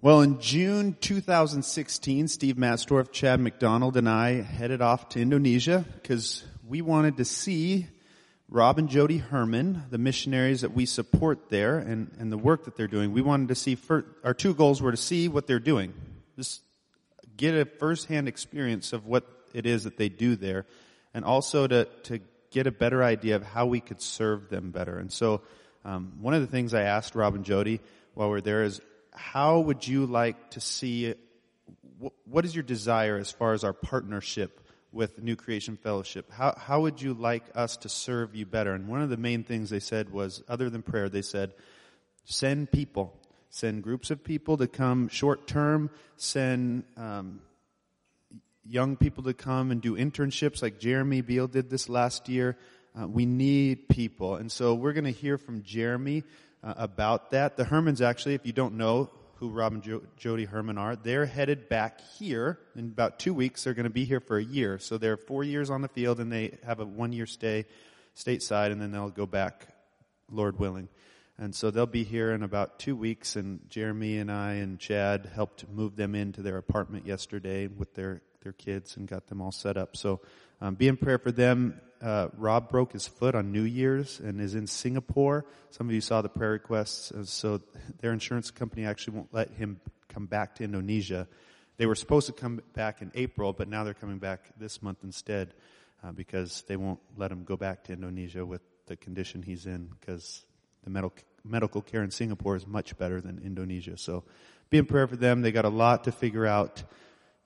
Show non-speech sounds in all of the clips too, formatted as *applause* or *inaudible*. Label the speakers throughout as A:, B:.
A: Well, in June 2016, Steve Matsdorf, Chad McDonald, and I headed off to Indonesia because we wanted to see Rob and Jody Herman, the missionaries that we support there and, and the work that they're doing. We wanted to see, our two goals were to see what they're doing. Just get a firsthand experience of what it is that they do there and also to, to get a better idea of how we could serve them better. And so, um, one of the things I asked Rob and Jody while we're there is, how would you like to see, what is your desire as far as our partnership with New Creation Fellowship? How, how would you like us to serve you better? And one of the main things they said was, other than prayer, they said, send people. Send groups of people to come short term. Send um, young people to come and do internships like Jeremy Beal did this last year. Uh, we need people. And so we're going to hear from Jeremy uh, about that. The Hermans actually, if you don't know who Rob and jo- Jody Herman are, they're headed back here in about two weeks. They're going to be here for a year. So they're four years on the field and they have a one year stay stateside and then they'll go back, Lord willing. And so they'll be here in about two weeks and Jeremy and I and Chad helped move them into their apartment yesterday with their, their kids and got them all set up. So um, be in prayer for them uh, Rob broke his foot on New Year's and is in Singapore. Some of you saw the prayer requests. So their insurance company actually won't let him come back to Indonesia. They were supposed to come back in April, but now they're coming back this month instead uh, because they won't let him go back to Indonesia with the condition he's in because the medical medical care in Singapore is much better than Indonesia. So be in prayer for them. They got a lot to figure out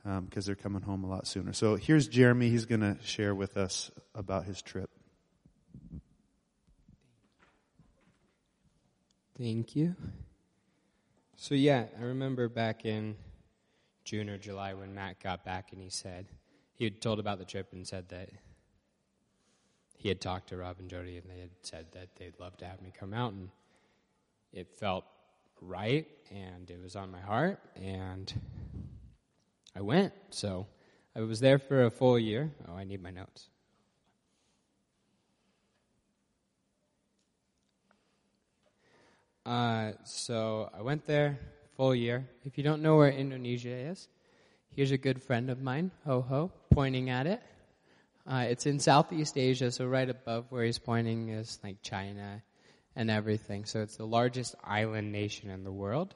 A: because um, they're coming home a lot sooner. So here's Jeremy. He's going to share with us about his trip.
B: Thank you. So, yeah, I remember back in June or July when Matt got back and he said, he had told about the trip and said that he had talked to Rob and Jody and they had said that they'd love to have me come out. And it felt right and it was on my heart. And I went. So I was there for a full year. Oh, I need my notes. Uh, so I went there full year. If you don't know where Indonesia is, here's a good friend of mine, Ho Ho, pointing at it. Uh, it's in Southeast Asia, so right above where he's pointing is like China and everything. So it's the largest island nation in the world.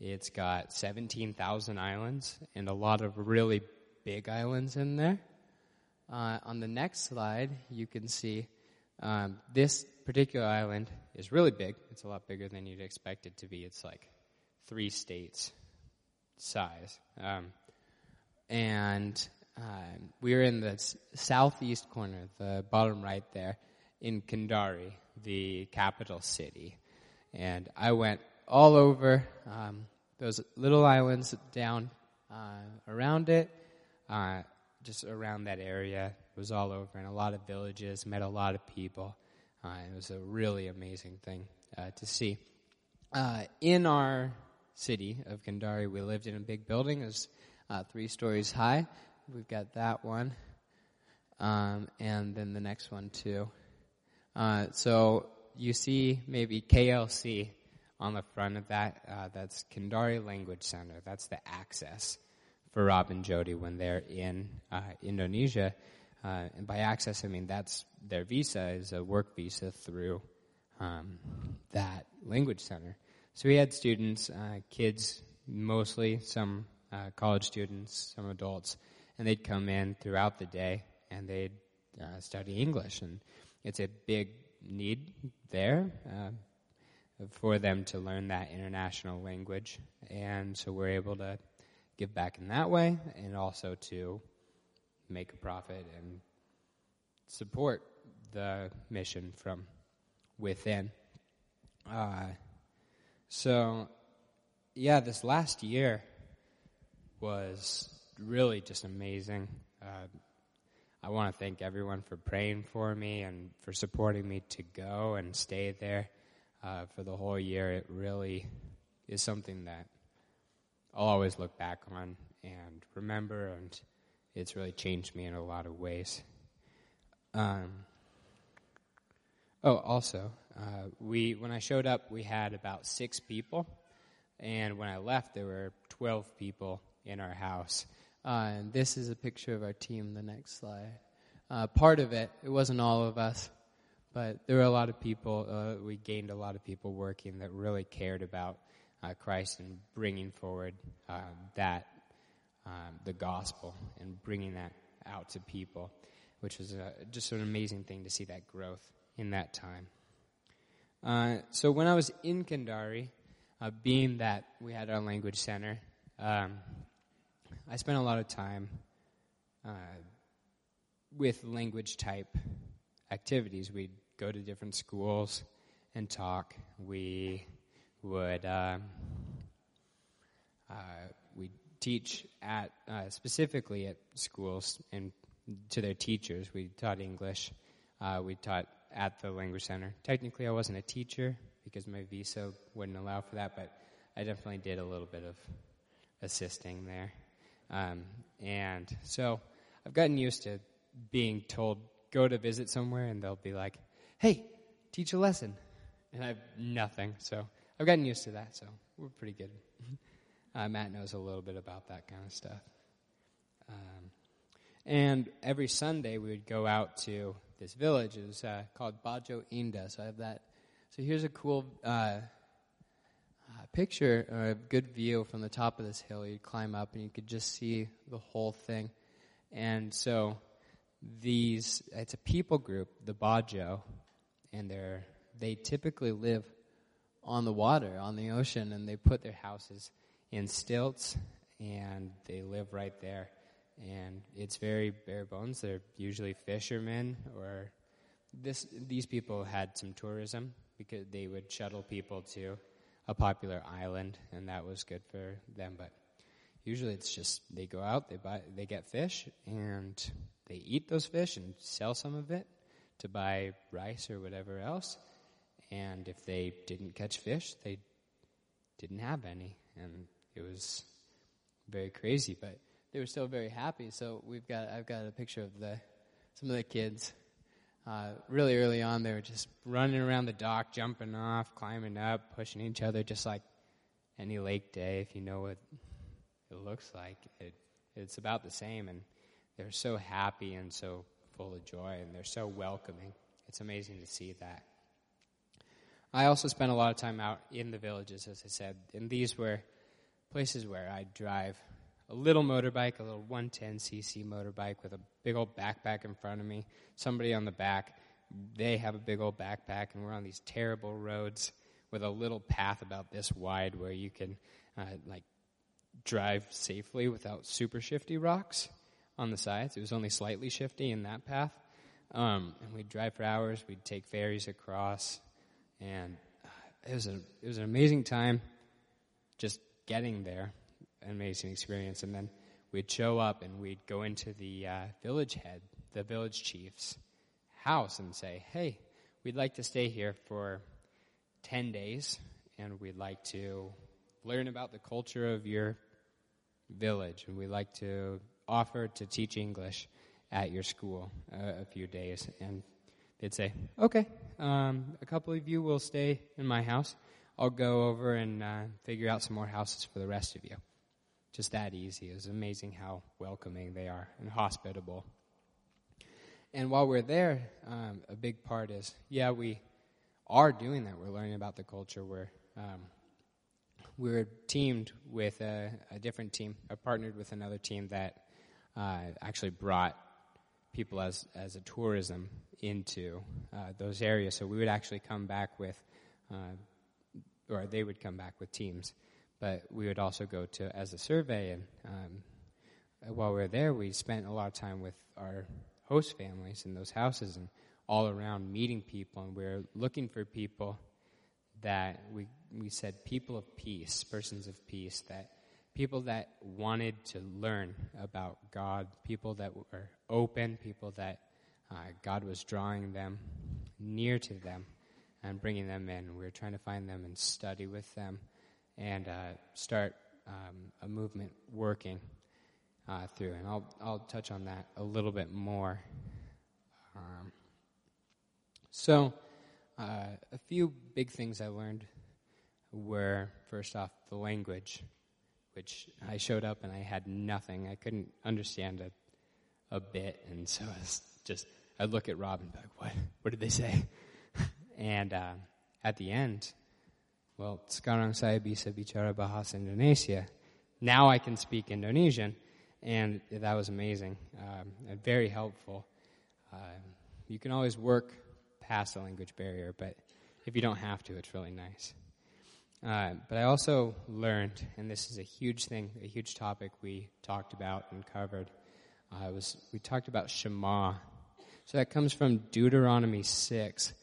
B: It's got 17,000 islands and a lot of really big islands in there. Uh, on the next slide, you can see um, this particular island is really big. It's a lot bigger than you'd expect it to be. It's like three states size. Um, and um, we're in the s- southeast corner, the bottom right there, in Kendari, the capital city. And I went all over um, those little islands down uh, around it, uh, just around that area. It was all over in a lot of villages, met a lot of people. Uh, it was a really amazing thing uh, to see. Uh, in our city of Kendari, we lived in a big building. It was uh, three stories high. We've got that one. Um, and then the next one too. so you see maybe KLC on the front of that. Uh, that's Kendari Language Center. That's the access for Rob and Jody when they're in uh, Indonesia. Uh, and by access, I mean that's their visa is a work visa through um, that language center. So we had students, uh, kids mostly, some uh, college students, some adults, and they'd come in throughout the day and they'd uh, study English. And it's a big need there for them to learn that international language. And so we're able to give back in that way and also to make a profit and support the mission from within. Uh, so, yeah, this last year was really just amazing. Uh, I want to thank everyone for praying for me and for supporting me to go and stay there uh, for the whole year, it really is something that I'll always look back on and remember, and it's really changed me in a lot of ways. Um, oh, also, uh, we when I showed up, we had about six people And when I left, there were 12 people in our house. Uh, and this is a picture of our team, the next slide. Uh, part of it, it wasn't all of us, but there were a lot of people, uh, we gained a lot of people working that really cared about uh, Christ and bringing forward um, that, um, the gospel, and bringing that out to people, which was just an amazing thing to see that growth in that time. Uh, so when I was in Kendari, uh, being that we had our language center, um, I spent a lot of time uh, with language type activities. We'd go to different schools and talk. We would um, uh, we teach at uh, specifically at schools and to their teachers. We taught English. Uh, we taught at the language center. Technically, I wasn't a teacher because my visa wouldn't allow for that, but I definitely did a little bit of assisting there. Um, and so I've gotten used to being told, go to visit somewhere, and they'll be like, hey, teach a lesson. And I've nothing. So I've gotten used to that, so we're pretty good. *laughs* uh, Matt knows a little bit about that kind of stuff. Um, and every Sunday we would go out to this village. It was uh, called Bajo Inda. So I have that. So here's a cool uh, uh, picture, or a good view from the top of this hill. You'd climb up and you could just see the whole thing. And so these, it's a people group, the Bajo, and they're, they typically live on the water, on the ocean, and they put their houses in stilts and they live right there and it's very bare bones. They're usually fishermen, or this. These people had some tourism because they would shuttle people to a popular island, and that was good for them. But usually, it's just they go out, they buy, they get fish, and they eat those fish and sell some of it to buy rice or whatever else. And if they didn't catch fish, they didn't have any, and it was very crazy, but they were still very happy. So we've got I've got a picture of the some of the kids. Uh, really early on, they were just running around the dock, jumping off, climbing up, pushing each other, just like any lake day. If you know what it looks like, it, it's about the same. And they're so happy and so full of joy, and they're so welcoming. It's amazing to see that. I also spent a lot of time out in the villages, as I said, and these were places where I'd drive a little motorbike, a little 110cc motorbike with a big old backpack in front of me, somebody on the back. They have a big old backpack, and we're on these terrible roads with a little path about this wide where you can, uh, like, drive safely without super shifty rocks on the sides. It was only slightly shifty in that path. Um, and we'd drive for hours. We'd take ferries across, and uh, it was a it was an amazing time, just getting there an amazing experience. And then we'd show up and we'd go into the uh, village head, the village chief's house, and say, "Hey, we'd like to stay here for ten days, and we'd like to learn about the culture of your village, and we'd like to offer to teach English at your school uh, a few days." And they'd say, "Okay, um, a couple of you will stay in my house." I'll go over and uh, figure out some more houses for the rest of you just that easy. It was amazing how welcoming they are and hospitable. And while we're there, um, a big part is, yeah, we are doing that. We're learning about the culture. We're um, we're teamed with a, a, different team. I partnered with another team that uh, actually brought people as as a tourism into uh, those areas. So we would actually come back with, uh, or they would come back with teams but we would also go to as a survey. And um, while we were there, we spent a lot of time with our host families in those houses and all around meeting people. And we are looking for people that we we said people of peace, persons of peace, that people that wanted to learn about God, people that were open, people that uh, God was drawing them near to them and bringing them in. We were trying to find them and study with them and uh, start um, a movement working uh, through. And I'll, I'll touch on that a little bit more. Um, so, uh, a few big things I learned were first off the language, which I showed up and I had nothing. I couldn't understand a, a bit, and so I was just I'd look at Rob and be like, "What? What did they say?" *laughs* and uh, at the end, well, sekarang saya bisa bicara bahasa Indonesia. Now I can speak Indonesian, and that was amazing um, very helpful. Uh, you can always work past the language barrier, but if you don't have to, it's really nice. Uh, but I also learned, and this is a huge thing, a huge topic we talked about and covered. Uh, was we talked about Shema. So that comes from Deuteronomy six.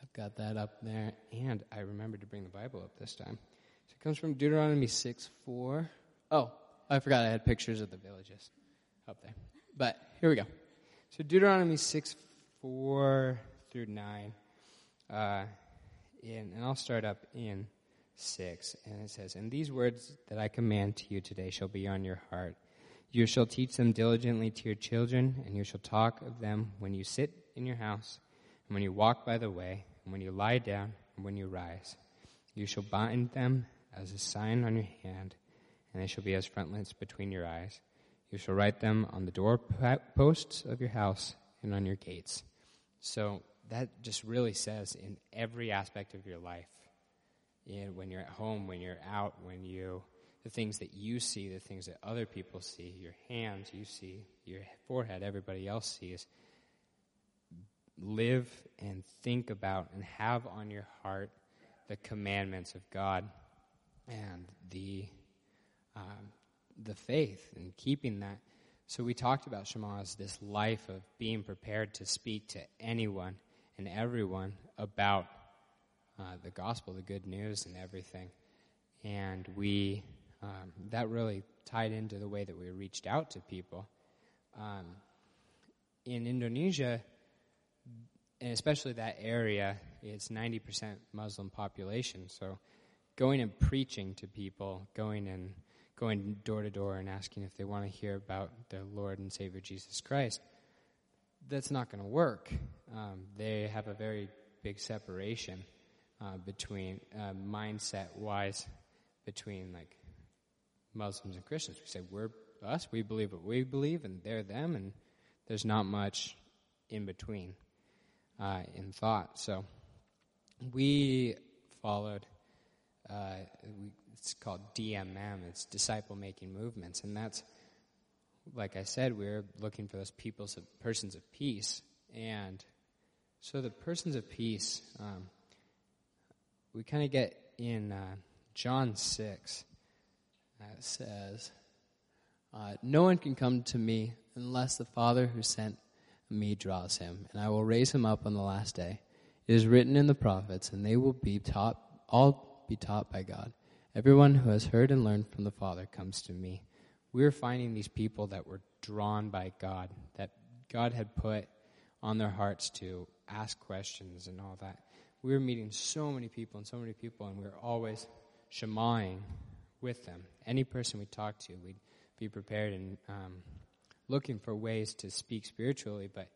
B: I've got that up there, and I remembered to bring the Bible up this time. So it comes from Deuteronomy six four. Oh, I forgot I had pictures of the villages up there. But here we go. So Deuteronomy six four through nine. Uh, in, and I'll start up in 6. And it says, And these words that I command to you today shall be on your heart. You shall teach them diligently to your children, and you shall talk of them when you sit in your house, and when you walk by the way, and when you lie down, and when you rise. You shall bind them as a sign on your hand, and they shall be as frontlets between your eyes. You shall write them on the doorposts of your house and on your gates. So that just really says in every aspect of your life, when you're at home, when you're out, when you, the things that you see, the things that other people see, your hands you see, your forehead everybody else sees, live and think about and have on your heart the commandments of God and the um, the faith and keeping that. So we talked about Shema as this life of being prepared to speak to anyone and everyone about uh, the gospel, the good news, and everything. And we, um, that really tied into the way that we reached out to people. Um, in Indonesia, and especially that area, it's 90% Muslim population. So going and preaching to people, going and going door to door and asking if they want to hear about their Lord and Savior Jesus Christ that's not going to work. Um, they have a very big separation uh, between uh, mindset wise between like Muslims and Christians. We say we're us, we believe what we believe, and they're them, and there's not much in between uh, in thought. So we followed. Uh, we, it's called DMM. It's disciple making movements, and that's like I said, we are looking for those peoples persons of peace, and so the persons of peace, um, we kind of get in uh, John six. That says, uh, "No one can come to me unless the Father who sent me draws him, and I will raise him up on the last day." It is written in the prophets, and they will be taught. All be taught by God. Everyone who has heard and learned from the Father comes to me we were finding these people that were drawn by God, that God had put on their hearts to ask questions and all that. We were meeting so many people and so many people, and we were always shemaing with them. Any person we talked to, we'd be prepared and um, looking for ways to speak spiritually, but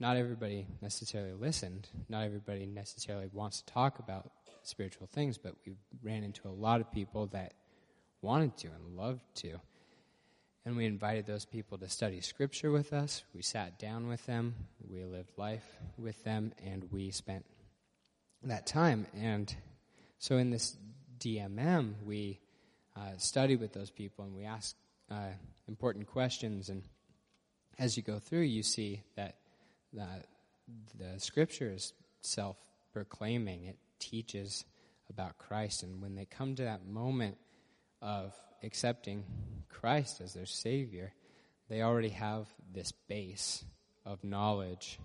B: not everybody necessarily listened. Not everybody necessarily wants to talk about spiritual things, but we ran into a lot of people that wanted to and loved to. And we invited those people to study scripture with us. We sat down with them. We lived life with them. And we spent that time. And so in this DMM, we uh, studied with those people and we ask uh, important questions. And as you go through, you see that the, the scripture is self proclaiming, it teaches about Christ. And when they come to that moment of accepting Christ as their Savior, they already have this base of knowledge,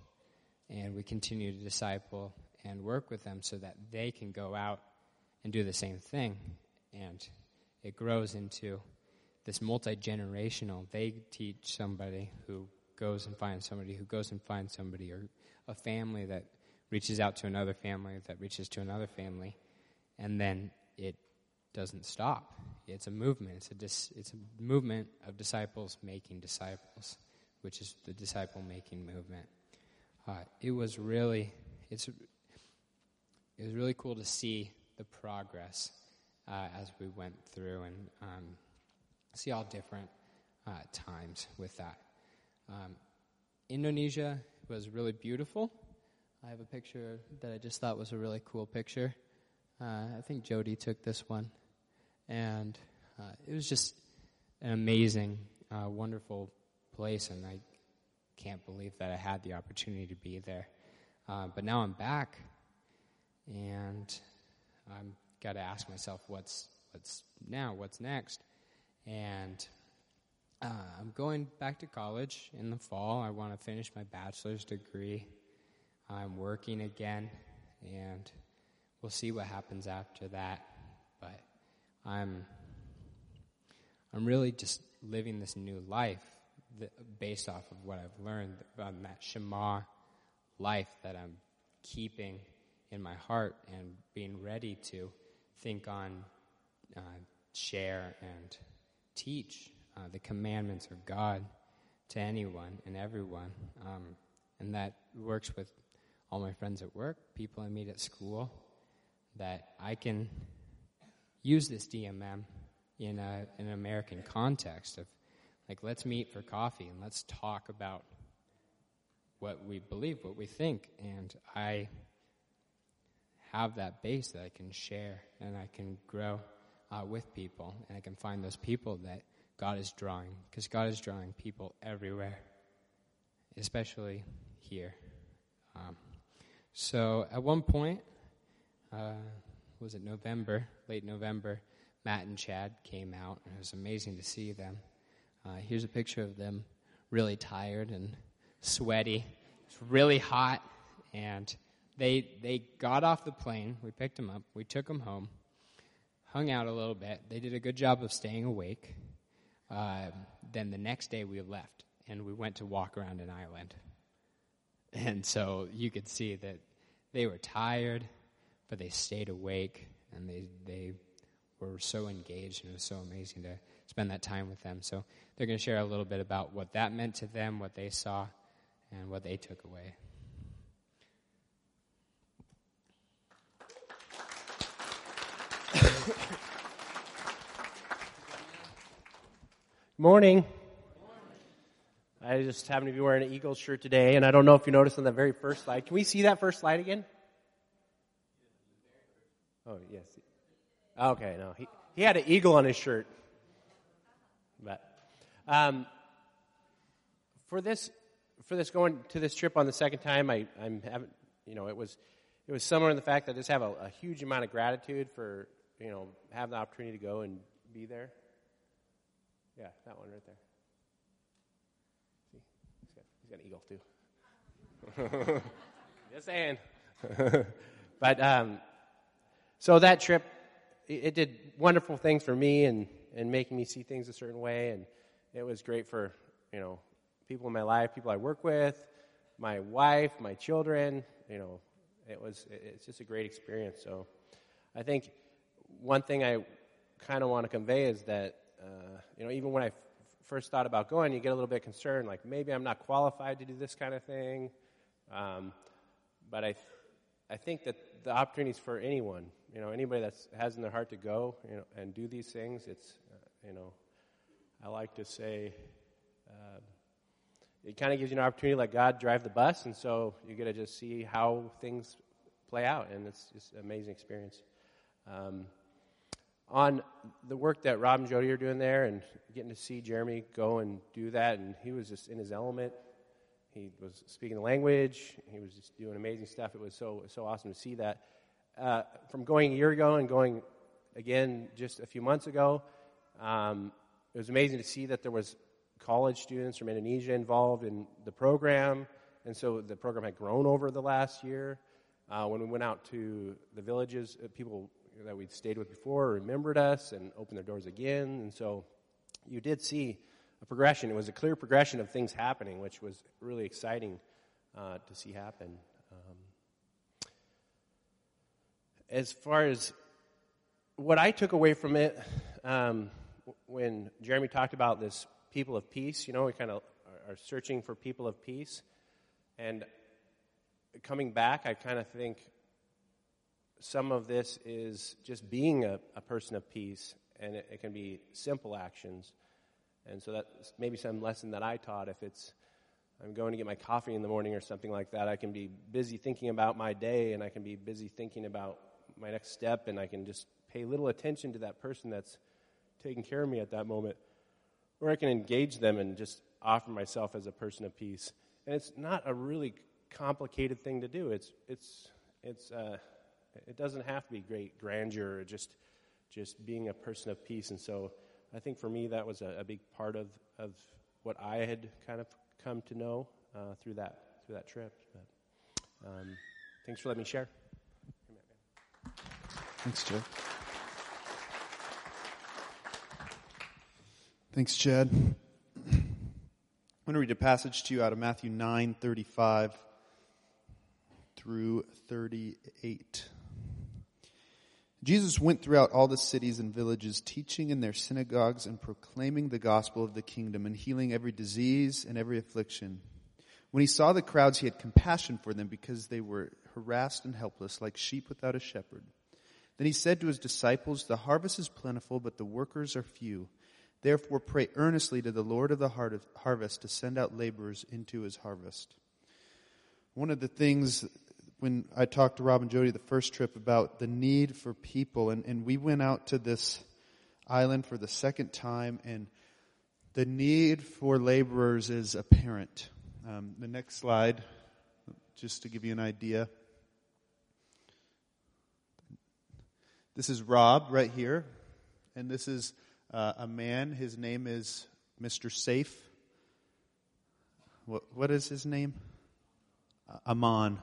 B: and we continue to disciple and work with them so that they can go out and do the same thing. And it grows into this multi generational. They teach somebody who goes and finds somebody who goes and finds somebody, or a family that reaches out to another family that reaches to another family, and then it doesn't stop. It's a movement. It's a, dis, it's a movement of disciples making disciples, which is the disciple making movement. Uh, it was really, it's, it was really cool to see the progress uh, as we went through and um, see all different uh, times with that. Um, Indonesia was really beautiful. I have a picture that I just thought was a really cool picture. Uh, I think Jody took this one, and uh, it was just an amazing, uh, wonderful place, and I can't believe that I had the opportunity to be there. Uh, but now I'm back, and I'm got to ask myself what's what's now, what's next, and uh, I'm going back to college in the fall. I want to finish my bachelor's degree. I'm working again, and we'll see what happens after that. But I'm I'm really just living this new life that, based off of what I've learned on that Shema life that I'm keeping in my heart and being ready to think on, uh, share, and teach uh, the commandments of God to anyone and everyone. Um, and that works with all my friends at work, people I meet at school, that I can use this DMM in, a, in an American context of, like, let's meet for coffee and let's talk about what we believe, what we think. And I have that base that I can share and I can grow uh, with people and I can find those people that God is drawing because God is drawing people everywhere, especially here. Um, so at one point, uh, was it November, late November, Matt and Chad came out, and it was amazing to see them. Uh, here's a picture of them really tired and sweaty. It's really hot, and they they got off the plane. We picked them up. We took them home, hung out a little bit. They did a good job of staying awake. Uh, then the next day we left, and we went to walk around an island. *laughs* And so you could see that they were tired, but they stayed awake, and they they were so engaged, and it was so amazing to spend that time with them. So they're going to share a little bit about what that meant to them, what they saw, and what they took away.
C: Morning. I just happen to be wearing an Eagles shirt today, and I don't know if you noticed on the very first slide. Can we see that first slide again? Oh, yes. Okay, no. He, he had an eagle on his shirt. But um, for this for this going to this trip on the second time, I, I'm having you know, it was it was similar in the fact that I just have a, a huge amount of gratitude for, you know, having the opportunity to go and be there. Yeah, that one right there. See, he's got, he's got an eagle too. *laughs* Just saying. *laughs* but um, so that trip, it, it, did wonderful things for me and and making me see things a certain way, and it was great for you know people in my life, people I work with, my wife, my children. You know, it was it's just a great experience. So, I think one thing I kind of want to convey is that uh, you know, even when I f- first thought about going, you get a little bit concerned, like maybe I'm not qualified to do this kind of thing. Um, but I, th- I think that the opportunities for anyone, you know, anybody that has in their heart to go, you know, and do these things, it's, uh, you know, I like to say, uh, it kind of gives you an opportunity let God drive the bus, and so you get to just see how things play out, and it's just an amazing experience. Um, on the work that Rob and Jody are doing there and getting to see Jeremy go and do that. And he was just in his element. He was speaking the language. He was just doing amazing stuff. It was so, so awesome to see that. Uh, from going a year ago and going again just a few months ago, um, it was amazing to see that there was college students from Indonesia involved in the program. And so the program had grown over the last year. Uh, when we went out to the villages, uh, people that we'd stayed with before remembered us and opened their doors again. And so you did see a progression. It was a clear progression of things happening, which was really exciting uh, to see happen. Um, as far as what I took away from it, um, when Jeremy talked about this people of peace, you know, we kind of are searching for people of peace. And coming back, I kind of think some of this is just being a, a person of peace, and it, it, can be simple actions. And so that's maybe some lesson that I taught. If it's I'm going to get my coffee in the morning or something like that, I can be busy thinking about my day, and I can be busy thinking about my next step, and I can just pay little attention to that person that's taking care of me at that moment. Or I can engage them and just offer myself as a person of peace. And it's not a really complicated thing to do. It's, it's, it's, uh, it doesn't have to be great grandeur or just, just being a person of peace. And so I think for me, that was a, a big part of, of what I had kind of come to know uh, through, that, through that trip. But, um, thanks for letting me share.
A: Thanks, Chad. Thanks, Chad. *clears throat* I'm going to read a passage to you out of Matthew 9 35 through 38. Jesus went throughout all the cities and villages, teaching in their synagogues and proclaiming the gospel of the kingdom and healing every disease and every affliction. When he saw the crowds, he had compassion for them because they were harassed and helpless like sheep without a shepherd. Then he said to his disciples, The harvest is plentiful, but the workers are few. Therefore pray earnestly to the Lord of the harvest to send out laborers into his harvest. One of the things when I talked to Rob and Jody the first trip about the need for people, and, and we went out to this island for the second time, and the need for laborers is apparent. Um, the next slide, just to give you an idea. This is Rob right here, and this is uh, a man. His name is Mr. Safe. What, what is his name? Uh, Aman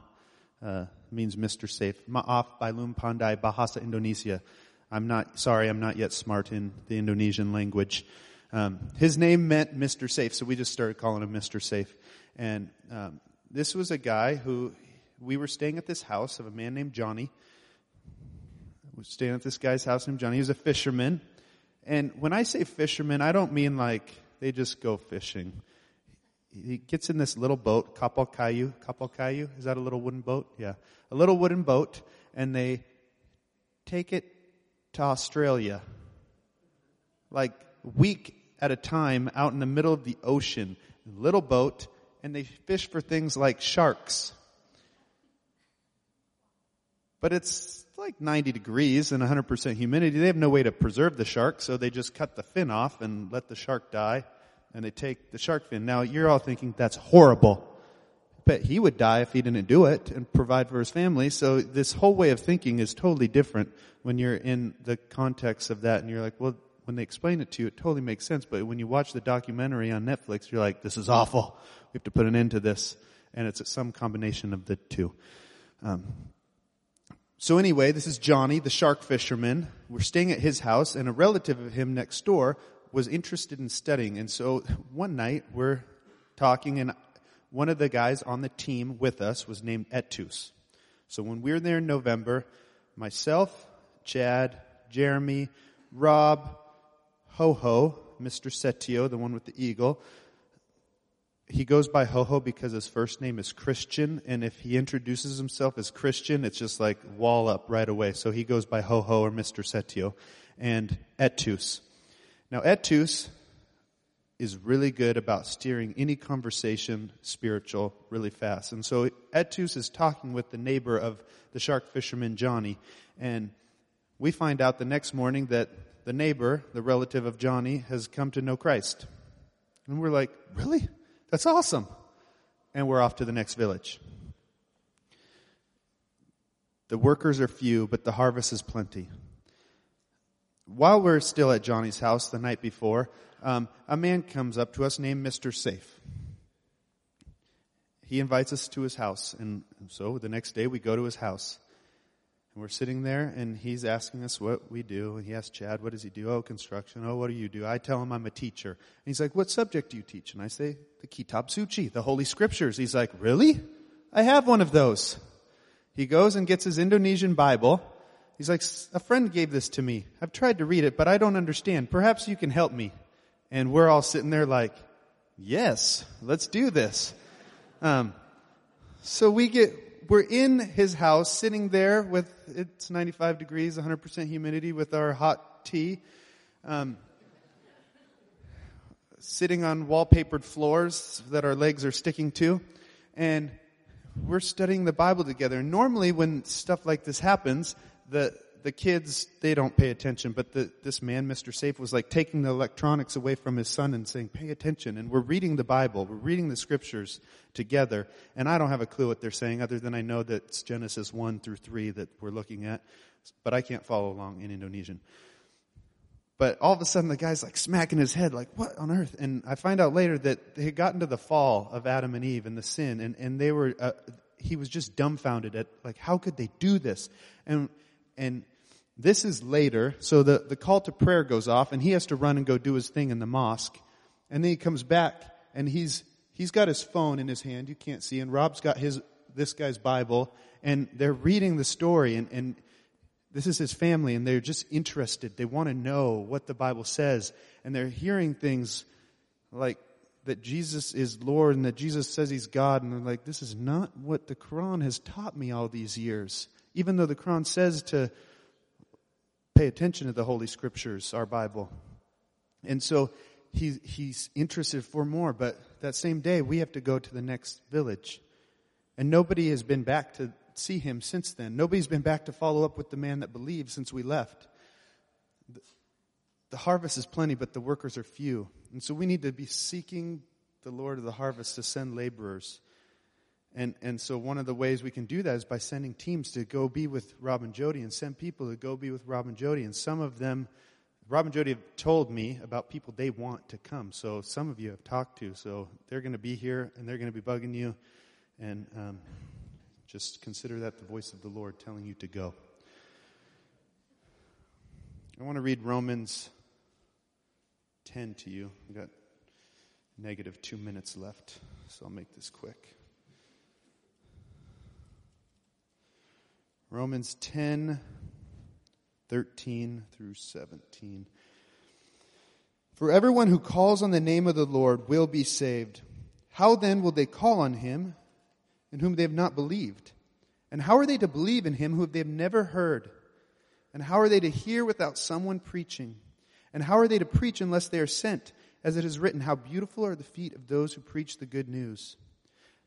A: uh, means Mr. Safe. Maaf Bailum Pandai Bahasa Indonesia. I'm not, sorry, I'm not yet smart in the Indonesian language. Um, his name meant Mr. Safe, so we just started calling him Mr. Safe. And um, this was a guy who, we were staying at this house of a man named Johnny. We were staying at this guy's house named Johnny. He was a fisherman. And when I say fisherman, I don't mean like they just go fishing he gets in this little boat, kapal kayu. Kapal kayu? Is that a little wooden boat? Yeah. A little wooden boat, and they take it to Australia. Like week at a time out in the middle of the ocean. Little boat, and they fish for things like sharks. But it's like 90 degrees and 100% humidity. They have no way to preserve the shark, so they just cut the fin off and let the shark die and they take the shark fin. Now you're all thinking that's horrible. But he would die if he didn't do it and provide for his family. So this whole way of thinking is totally different when you're in the context of that and you're like, well, when they explain it to you, it totally makes sense. But when you watch the documentary on Netflix, you're like, this is awful. We have to put an end to this. And it's some combination of the two. Um, so anyway, this is Johnny, the shark fisherman. We're staying at his house and a relative of him next door was interested in studying. And so one night we're talking and one of the guys on the team with us was named Etus. So when we were there in November, myself, Chad, Jeremy, Rob, Ho Ho, Mr. Setio, the one with the eagle, he goes by Ho Ho because his first name is Christian, and if he introduces himself as Christian, it's just like wall up right away. So he goes by Ho Ho or Mr. Setio. And Etus. Now, etus is really good about steering any conversation spiritual really fast. And so Etus is talking with the neighbor of the shark fisherman Johnny. And we find out the next morning that the neighbor, the relative of Johnny, has come to know Christ. And we're like, really? That's awesome. And we're off to the next village. The workers are few, but the harvest is plenty while we're still at Johnny's house the night before, um, a man comes up to us named Mr. Safe. He invites us to his house, and so the next day we go to his house. And we're sitting there, and he's asking us what we do. And he asks Chad, what does he do? Oh, construction. Oh, what do you do? I tell him I'm a teacher. And he's like, what subject do you teach? And I say, the Kitab Suci, the Holy Scriptures. He's like, really? I have one of those. He goes and gets his Indonesian Bible, He's like, a friend gave this to me. I've tried to read it, but I don't understand. Perhaps you can help me. And we're all sitting there like, yes, let's do this. Um, so we get, we're in his house, sitting there with it's 95 degrees, 100% humidity, with our hot tea, um, sitting on wallpapered floors that our legs are sticking to, and we're studying the Bible together. Normally, when stuff like this happens, the the kids they don't pay attention, but the, this man, Mr. Safe, was like taking the electronics away from his son and saying, "Pay attention." And we're reading the Bible, we're reading the scriptures together, and I don't have a clue what they're saying, other than I know that it's Genesis one through three that we're looking at, but I can't follow along in Indonesian. But all of a sudden, the guy's like smacking his head, like, "What on earth?" And I find out later that they had gotten to the fall of Adam and Eve and the sin, and and they were. Uh, he was just dumbfounded at like, how could they do this? And and this is later, so the, the call to prayer goes off and he has to run and go do his thing in the mosque. And then he comes back and he's, he's got his phone in his hand, you can't see, and Rob's got his, this guy's Bible, and they're reading the story and, and this is his family and they're just interested. They want to know what the Bible says and they're hearing things like that Jesus is Lord and that Jesus says he's God and they're like, this is not what the Quran has taught me all these years. Even though the Quran says to pay attention to the Holy Scriptures, our Bible. And so he, he's interested for more, but that same day we have to go to the next village. And nobody has been back to see him since then. Nobody's been back to follow up with the man that believed since we left. The, the harvest is plenty, but the workers are few. And so we need to be seeking the Lord of the harvest to send laborers. And, and so one of the ways we can do that is by sending teams to go be with Rob and Jody and send people to go be with Rob and Jody. And some of them, Rob and Jody have told me about people they want to come. So some of you have talked to. So they're going to be here and they're going to be bugging you. And um, just consider that the voice of the Lord telling you to go. I want to read Romans 10 to you. I've got negative two minutes left, so I'll make this quick. Romans 10, 13 through 17. For everyone who calls on the name of the Lord will be saved. How then will they call on him in whom they have not believed? And how are they to believe in him who they have never heard? And how are they to hear without someone preaching? And how are they to preach unless they are sent? As it is written, How beautiful are the feet of those who preach the good news.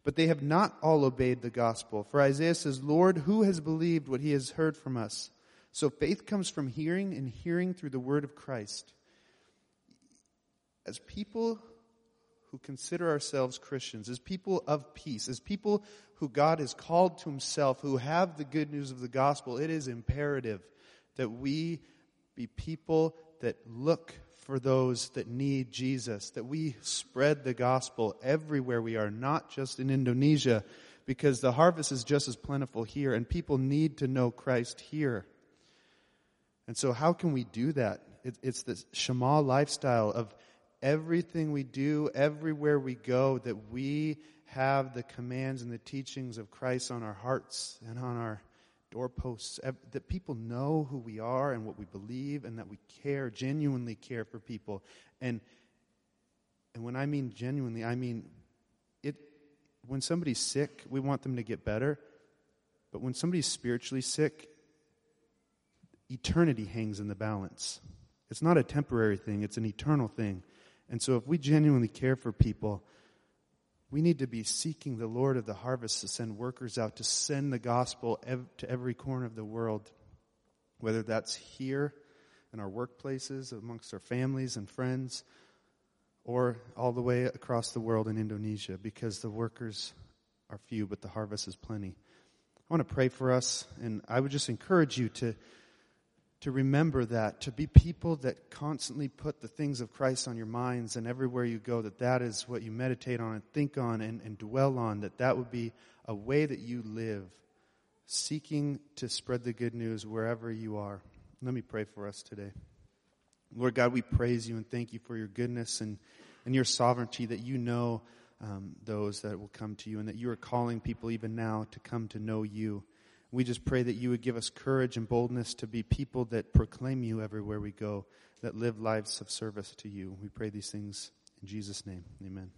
A: But they have not all obeyed the gospel. For Isaiah says, Lord, who has believed what he has heard from us? So faith comes from hearing, and hearing through the word of Christ. As people who consider ourselves Christians, as people of peace, as people who God has called to himself, who have the good news of the gospel, it is imperative that we be people that look for those that need Jesus, that we spread the gospel everywhere we are, not just in Indonesia, because the harvest is just as plentiful here, and people need to know Christ here. And so, how can we do that? it's the Shema lifestyle of everything we do, everywhere we go, that we have the commands and the teachings of Christ on our hearts and on our doorposts, that people know who we are and what we believe, and that we care, genuinely care for people. And and when I mean genuinely, I mean it. When somebody's sick, we want them to get better. But when somebody's spiritually sick, eternity hangs in the balance. It's not a temporary thing; it's an eternal thing. And so, if we genuinely care for people, we need to be seeking the Lord of the harvest to send workers out to send the gospel ev- to every corner of the world, whether that's here in our workplaces, amongst our families and friends, or all the way across the world in Indonesia, because the workers are few, but the harvest is plenty. I want to pray for us, and I would just encourage you to to remember that, to be people that constantly put the things of Christ on your minds and everywhere you go, that that is what you meditate on and think on and, and dwell on, that that would be a way that you live, seeking to spread the good news wherever you are. Let me pray for us today. Lord God, we praise you and thank you for your goodness and, and your sovereignty that you know um, those that will come to you and that you are calling people even now to come to know you. We just pray that you would give us courage and boldness to be people that proclaim you everywhere we go, that live lives of service to you. We pray these things in Jesus' name. Amen.